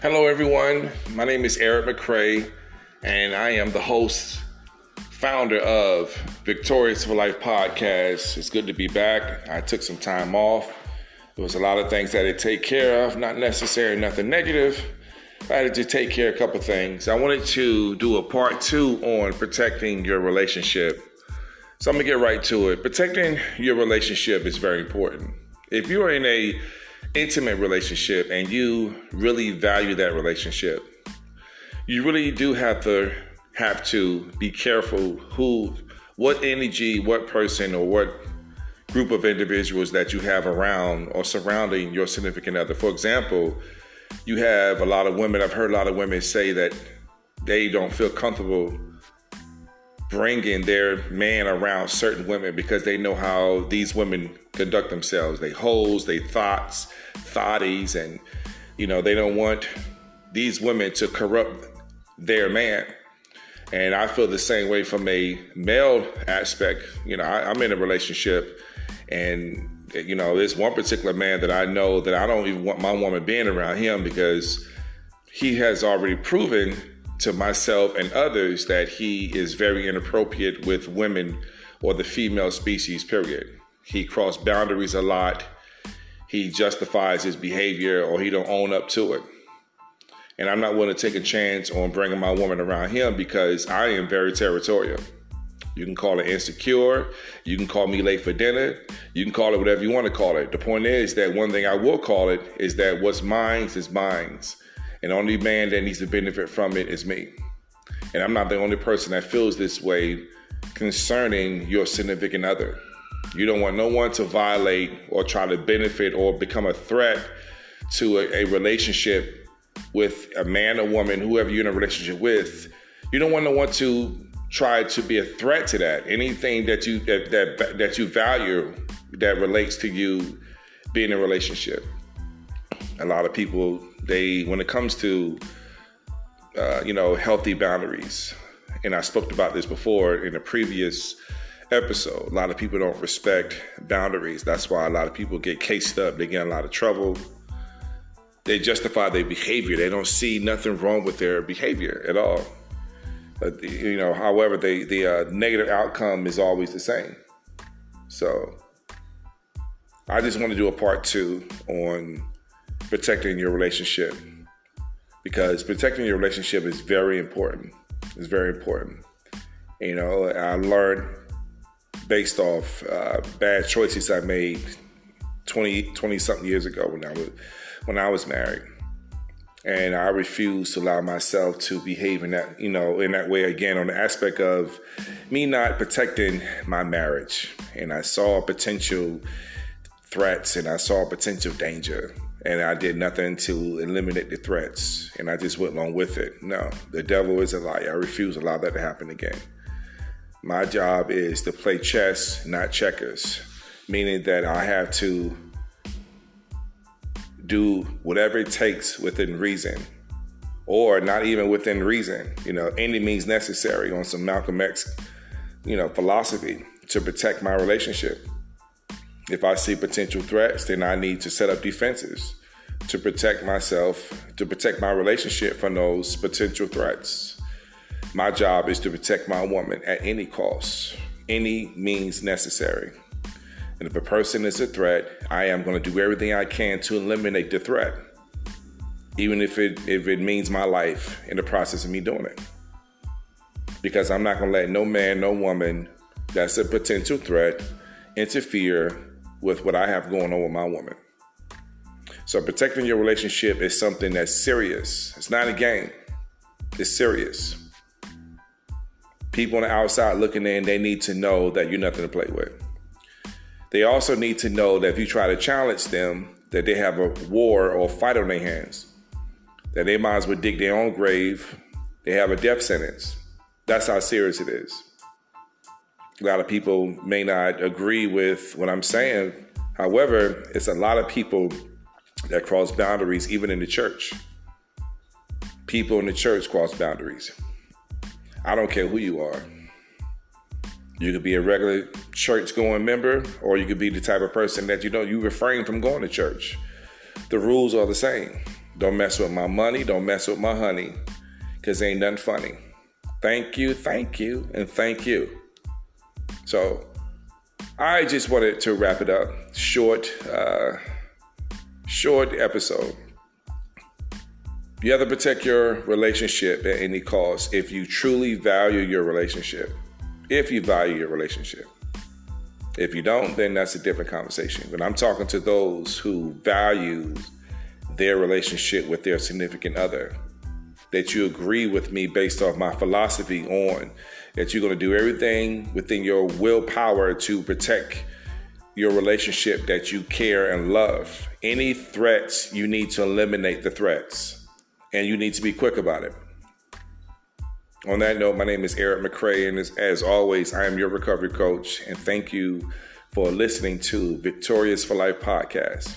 Hello, everyone. My name is Eric McCray, and I am the host, founder of Victorious for Life podcast. It's good to be back. I took some time off. There was a lot of things that I had to take care of, not necessarily nothing negative. I had to take care of a couple things. I wanted to do a part two on protecting your relationship. So I'm gonna get right to it. Protecting your relationship is very important. If you're in a intimate relationship and you really value that relationship, you really do have to have to be careful who what energy, what person or what group of individuals that you have around or surrounding your significant other. For example, you have a lot of women, I've heard a lot of women say that they don't feel comfortable bringing their man around certain women because they know how these women conduct themselves. They hoes, they thoughts, thotties, and you know they don't want these women to corrupt their man. And I feel the same way from a male aspect. You know, I, I'm in a relationship, and you know, there's one particular man that I know that I don't even want my woman being around him because he has already proven to myself and others that he is very inappropriate with women or the female species, period. He crossed boundaries a lot. He justifies his behavior or he don't own up to it. And I'm not willing to take a chance on bringing my woman around him because I am very territorial. You can call it insecure. You can call me late for dinner. You can call it whatever you want to call it. The point is that one thing I will call it is that what's mine is mine. And the only man that needs to benefit from it is me. And I'm not the only person that feels this way concerning your significant other. You don't want no one to violate or try to benefit or become a threat to a, a relationship with a man or woman, whoever you're in a relationship with. You don't want no one to try to be a threat to that. Anything that you that that, that you value that relates to you being in a relationship. A lot of people they when it comes to uh, you know healthy boundaries, and I spoke about this before in a previous episode. A lot of people don't respect boundaries. That's why a lot of people get cased up. They get in a lot of trouble. They justify their behavior. They don't see nothing wrong with their behavior at all. But you know, however, the the uh, negative outcome is always the same. So, I just want to do a part two on protecting your relationship because protecting your relationship is very important. It's very important. You know, I learned based off uh, bad choices I made 20, 20 something years ago when I was when I was married and I refused to allow myself to behave in that, you know, in that way again on the aspect of me not protecting my marriage. And I saw potential threats and I saw potential danger. And I did nothing to eliminate the threats. And I just went along with it. No, the devil is a liar. I refuse to allow that to happen again. My job is to play chess, not checkers, meaning that I have to do whatever it takes within reason, or not even within reason, you know, any means necessary on some Malcolm X, you know, philosophy to protect my relationship. If I see potential threats, then I need to set up defenses to protect myself, to protect my relationship from those potential threats. My job is to protect my woman at any cost, any means necessary. And if a person is a threat, I am going to do everything I can to eliminate the threat, even if it if it means my life in the process of me doing it. Because I'm not going to let no man, no woman that's a potential threat interfere with what I have going on with my woman. So protecting your relationship is something that's serious. It's not a game. It's serious. People on the outside looking in, they need to know that you're nothing to play with. They also need to know that if you try to challenge them, that they have a war or a fight on their hands, that they might as well dig their own grave. They have a death sentence. That's how serious it is. A lot of people may not agree with what I'm saying. However, it's a lot of people that cross boundaries, even in the church. People in the church cross boundaries. I don't care who you are. You could be a regular church going member, or you could be the type of person that you know you refrain from going to church. The rules are the same. Don't mess with my money. Don't mess with my honey. Because ain't nothing funny. Thank you, thank you, and thank you. So I just wanted to wrap it up. Short, uh, short episode. You have to protect your relationship at any cost if you truly value your relationship. If you value your relationship. If you don't, then that's a different conversation. But I'm talking to those who value their relationship with their significant other. That you agree with me based off my philosophy on that you're going to do everything within your willpower to protect your relationship that you care and love. Any threats, you need to eliminate the threats and you need to be quick about it. On that note, my name is Eric McCray, and as, as always, I am your recovery coach. And thank you for listening to Victorious for Life podcast.